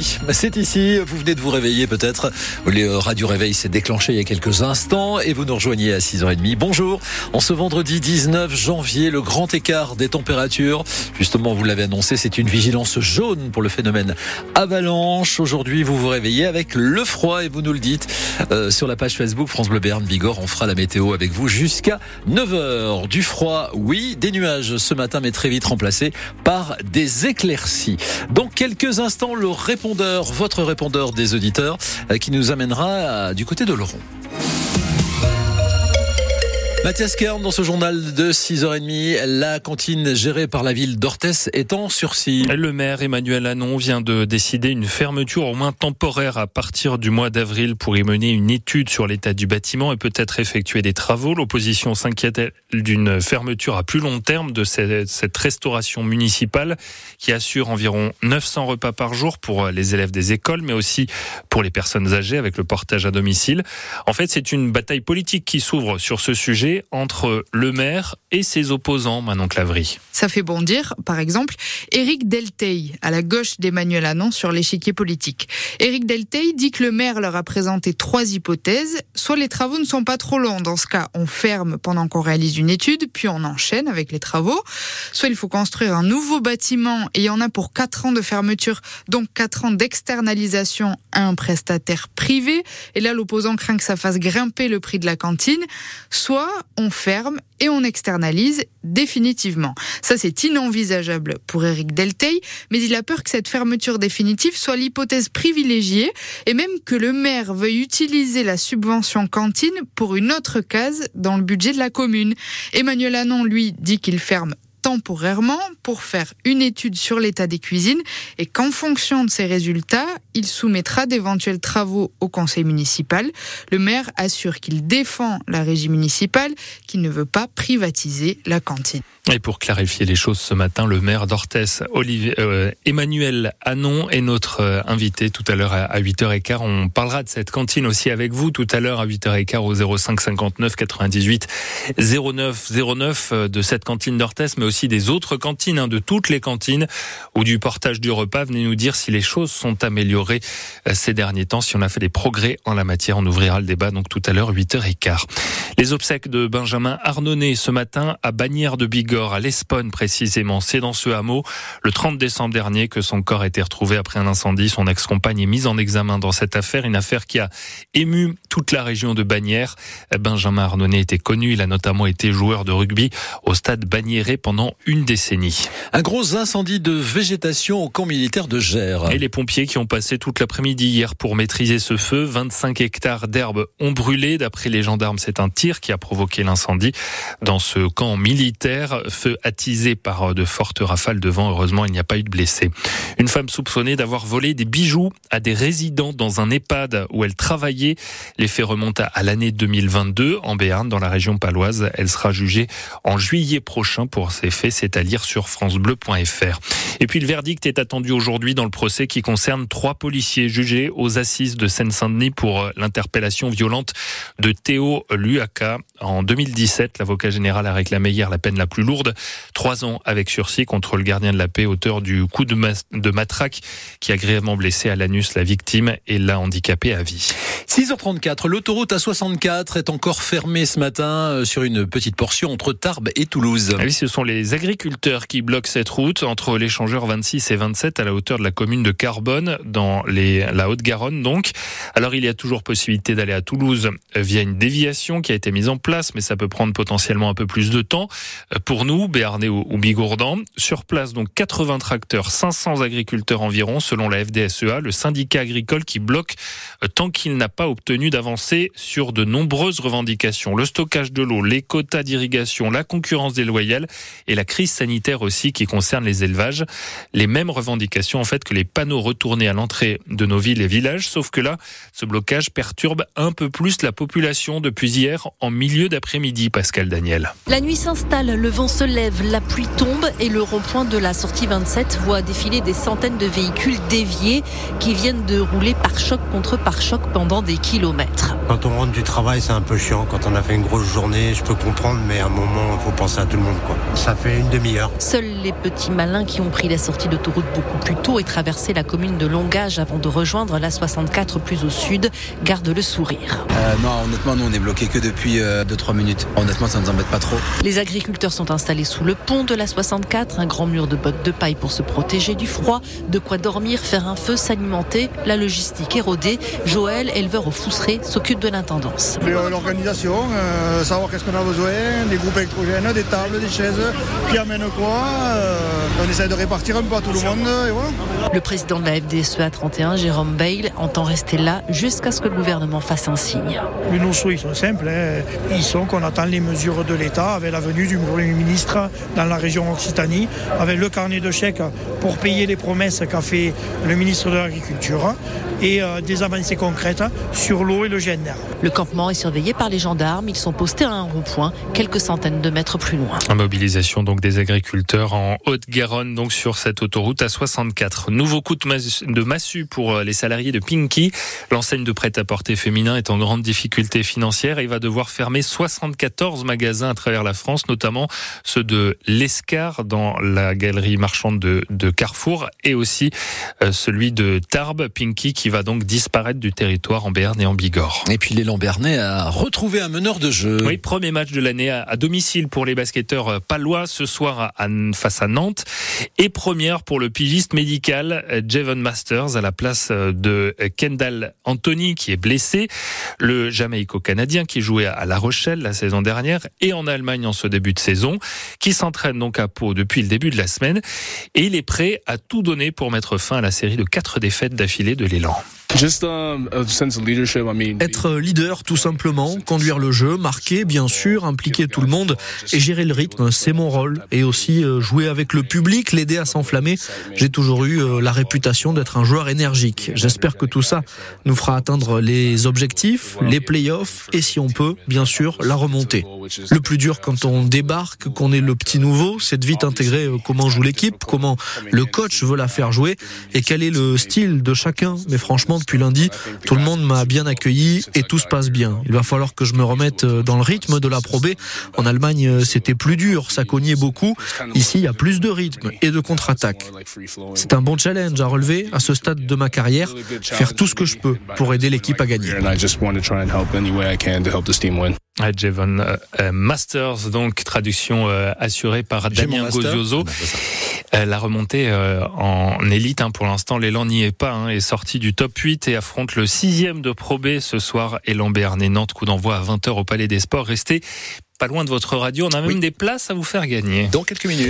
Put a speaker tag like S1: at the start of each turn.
S1: vendredi, c'est ici. Vous venez de vous réveiller peut-être. Le radio réveil s'est déclenché il y a quelques instants et vous nous rejoignez à 6h30. Bonjour. En ce vendredi 19 janvier, le grand écart des températures. Justement, vous l'avez annoncé, c'est une vigilance jaune pour le phénomène avalanche. Aujourd'hui, vous vous réveillez avec le froid et vous nous le dites euh, sur la page Facebook France Bleu Berne Bigorre. On fera la météo avec vous jusqu'à 9h. Du froid, oui, des nuages ce matin, mais très vite remplacés par des éclaircies. Dans quelques instants, le votre répondeur des auditeurs, euh, qui nous amènera du côté de Laurent. Mathias Kern, dans ce journal de 6h30, la cantine gérée par la ville d'Orthès est en sursis.
S2: Le maire Emmanuel Anon vient de décider une fermeture au moins temporaire à partir du mois d'avril pour y mener une étude sur l'état du bâtiment et peut-être effectuer des travaux. L'opposition s'inquiète d'une fermeture à plus long terme de cette restauration municipale qui assure environ 900 repas par jour pour les élèves des écoles, mais aussi pour les personnes âgées avec le portage à domicile. En fait, c'est une bataille politique qui s'ouvre sur ce sujet entre le maire et ses opposants, Manon Clavry.
S3: Ça fait bondir, par exemple, Éric Delteil, à la gauche d'Emmanuel Anon sur l'échiquier politique. Éric Delteil dit que le maire leur a présenté trois hypothèses. Soit les travaux ne sont pas trop longs, dans ce cas, on ferme pendant qu'on réalise une étude, puis on enchaîne avec les travaux. Soit il faut construire un nouveau bâtiment et il y en a pour quatre ans de fermeture, donc quatre ans d'externalisation à un prestataire privé. Et là, l'opposant craint que ça fasse grimper le prix de la cantine. Soit on ferme et on externalise définitivement. Ça, c'est inenvisageable pour Eric Delteil, mais il a peur que cette fermeture définitive soit l'hypothèse privilégiée et même que le maire veuille utiliser la subvention cantine pour une autre case dans le budget de la commune. Emmanuel Anon, lui, dit qu'il ferme temporairement pour faire une étude sur l'état des cuisines et qu'en fonction de ces résultats, il soumettra d'éventuels travaux au conseil municipal. Le maire assure qu'il défend la régie municipale, qu'il ne veut pas privatiser la cantine.
S2: Et pour clarifier les choses ce matin, le maire d'Orthès, euh, Emmanuel Anon, est notre euh, invité tout à l'heure à 8h15. On parlera de cette cantine aussi avec vous tout à l'heure à 8h15 au 05 59 98 09 09 de cette cantine d'Orthès, mais aussi des autres cantines, hein, de toutes les cantines ou du portage du repas. Venez nous dire si les choses sont améliorées euh, ces derniers temps, si on a fait des progrès en la matière. On ouvrira le débat donc tout à l'heure 8h15. Les obsèques de Benjamin Arnonnet ce matin à Bagnères de Bigorre, à l'Esponne précisément. C'est dans ce hameau, le 30 décembre dernier, que son corps a été retrouvé après un incendie. Son ex-compagne est mise en examen dans cette affaire, une affaire qui a ému toute la région de Bagnères. Benjamin Arnonnet était connu, il a notamment été joueur de rugby au stade Bagnéré pendant une décennie.
S1: Un gros incendie de végétation au camp militaire de Gers.
S2: Et les pompiers qui ont passé toute l'après-midi hier pour maîtriser ce feu, 25 hectares d'herbes ont brûlé. D'après les gendarmes, c'est un tir qui a provoqué l'incendie dans ce camp militaire. Feu attisé par de fortes rafales de vent. Heureusement, il n'y a pas eu de blessés. Une femme soupçonnée d'avoir volé des bijoux à des résidents dans un EHPAD où elle travaillait. Les faits remontent à l'année 2022 en Béarn, dans la région paloise. Elle sera jugée en juillet prochain pour ces faits. C'est à lire sur francebleu.fr. Et puis le verdict est attendu aujourd'hui dans le procès qui concerne trois policiers jugés aux assises de Seine-Saint-Denis pour l'interpellation violente de Théo Luaka. En 2017, l'avocat général a réclamé hier la peine la plus lourde, trois ans avec sursis contre le gardien de la paix, auteur du coup de, de matraque qui a grièvement blessé à l'anus la victime et l'a handicapé à vie.
S1: 6h34, l'autoroute A64 est encore fermée ce matin euh, sur une petite portion entre Tarbes et Toulouse.
S2: Ah oui, ce sont les agriculteurs qui bloquent cette route entre l'échangeur 26 et 27 à la hauteur de la commune de Carbone dans les, la Haute-Garonne donc. Alors il y a toujours possibilité d'aller à Toulouse via une déviation qui a été mise en place, mais ça peut prendre potentiellement un peu plus de temps. Euh, pour nous, Béarnais ou Bigourdan, sur place donc 80 tracteurs, 500 agriculteurs environ selon la FDSEA, le syndicat agricole qui bloque euh, tant qu'il n'a pas obtenu sur de nombreuses revendications. Le stockage de l'eau, les quotas d'irrigation, la concurrence déloyale et la crise sanitaire aussi qui concerne les élevages. Les mêmes revendications en fait que les panneaux retournés à l'entrée de nos villes et villages, sauf que là, ce blocage perturbe un peu plus la population depuis hier en milieu d'après-midi, Pascal Daniel.
S4: La nuit s'installe, le vent se lève, la pluie tombe et le rond-point de la sortie 27 voit défiler des centaines de véhicules déviés qui viennent de rouler par choc contre par choc pendant des kilomètres. Mètres.
S5: Quand on rentre du travail, c'est un peu chiant. Quand on a fait une grosse journée, je peux comprendre, mais à un moment, il faut penser à tout le monde. Quoi. Ça fait une demi-heure.
S4: Seuls les petits malins qui ont pris la sortie d'autoroute beaucoup plus tôt et traversé la commune de Longage avant de rejoindre la 64 plus au sud gardent le sourire.
S6: Euh, non, honnêtement, nous on est bloqué que depuis 2-3 euh, minutes. Honnêtement, ça nous embête pas trop.
S4: Les agriculteurs sont installés sous le pont de la 64, un grand mur de bottes de paille pour se protéger du froid, de quoi dormir, faire un feu, s'alimenter, la logistique érodée. Joël, éleveur au Fousseret, s'occupe de l'intendance.
S7: L'organisation, euh, savoir qu'est-ce qu'on a besoin, des groupes électrogènes, des tables, des chaises, qui amènent quoi. Euh, on essaie de répartir un peu à tout le monde et voilà.
S4: Le président de la FDSEA 31, Jérôme Bail, entend rester là jusqu'à ce que le gouvernement fasse un signe.
S7: Nos souhaits sont simples. Hein. Ils sont qu'on attend les mesures de l'État avec la venue du Premier ministre dans la région Occitanie, avec le carnet de chèques pour payer les promesses qu'a fait le ministre de l'Agriculture et euh, des avancées concrètes sur l'eau et le GNR.
S4: Le campement est surveillé par les gendarmes. Ils sont postés à un rond-point, quelques centaines de mètres plus loin.
S2: La mobilisation donc des agriculteurs en Haute-Garonne, donc sur cette autoroute à 64. Nouveau coup de massue pour euh, les salariés de Pinky. L'enseigne de prêt-à-porter féminin est en grande difficulté financière et va devoir fermer 74 magasins à travers la France, notamment ceux de l'Escar dans la galerie marchande de, de Carrefour et aussi euh, celui de Tarbes, Pinky qui va donc disparaître du territoire en Berne et en Bigorre.
S1: Et puis l'élan Bernay a retrouvé un meneur de jeu.
S2: Oui, premier match de l'année à, domicile pour les basketteurs palois ce soir à, face à Nantes et première pour le pigiste médical Javon Masters à la place de Kendall Anthony qui est blessé, le Jamaïco-Canadien qui jouait à La Rochelle la saison dernière et en Allemagne en ce début de saison, qui s'entraîne donc à Pau depuis le début de la semaine et il est prêt à tout donner pour mettre fin à la série de quatre défaites d'affilée de l'élan.
S8: Um, Être leader, tout simplement, conduire le jeu, marquer, bien sûr, impliquer tout le monde et gérer le rythme, c'est mon rôle. Et aussi euh, jouer avec le public, l'aider à s'enflammer. J'ai toujours eu euh, la réputation d'être un joueur énergique. J'espère que tout ça nous fera atteindre les objectifs, les playoffs et si on peut, bien sûr, la remontée. Le plus dur quand on débarque, qu'on est le petit nouveau, c'est de vite intégrer euh, comment joue l'équipe, comment le coach veut la faire jouer et quel est le style de chacun. Mais franchement, depuis lundi, tout le monde m'a bien accueilli et tout se passe bien. Il va falloir que je me remette euh, dans le rythme de la Pro En Allemagne, euh, c'était plus dur, ça cognait beaucoup. Ici, il y a plus de rythme et de contre-attaque. C'est un bon challenge à relever à ce stade de ma carrière, faire tout ce que je peux pour aider l'équipe à gagner.
S2: Jevon euh, Masters, donc traduction assurée par Damien Gozioso. Euh, la remontée euh, en élite, hein, pour l'instant, l'élan n'y est pas, hein, est sorti du top 8 et affronte le sixième de Pro B ce soir, Élan et Nantes, coup d'envoi à 20h au Palais des Sports. Restez pas loin de votre radio, on a même des places à vous faire gagner.
S1: Dans quelques minutes.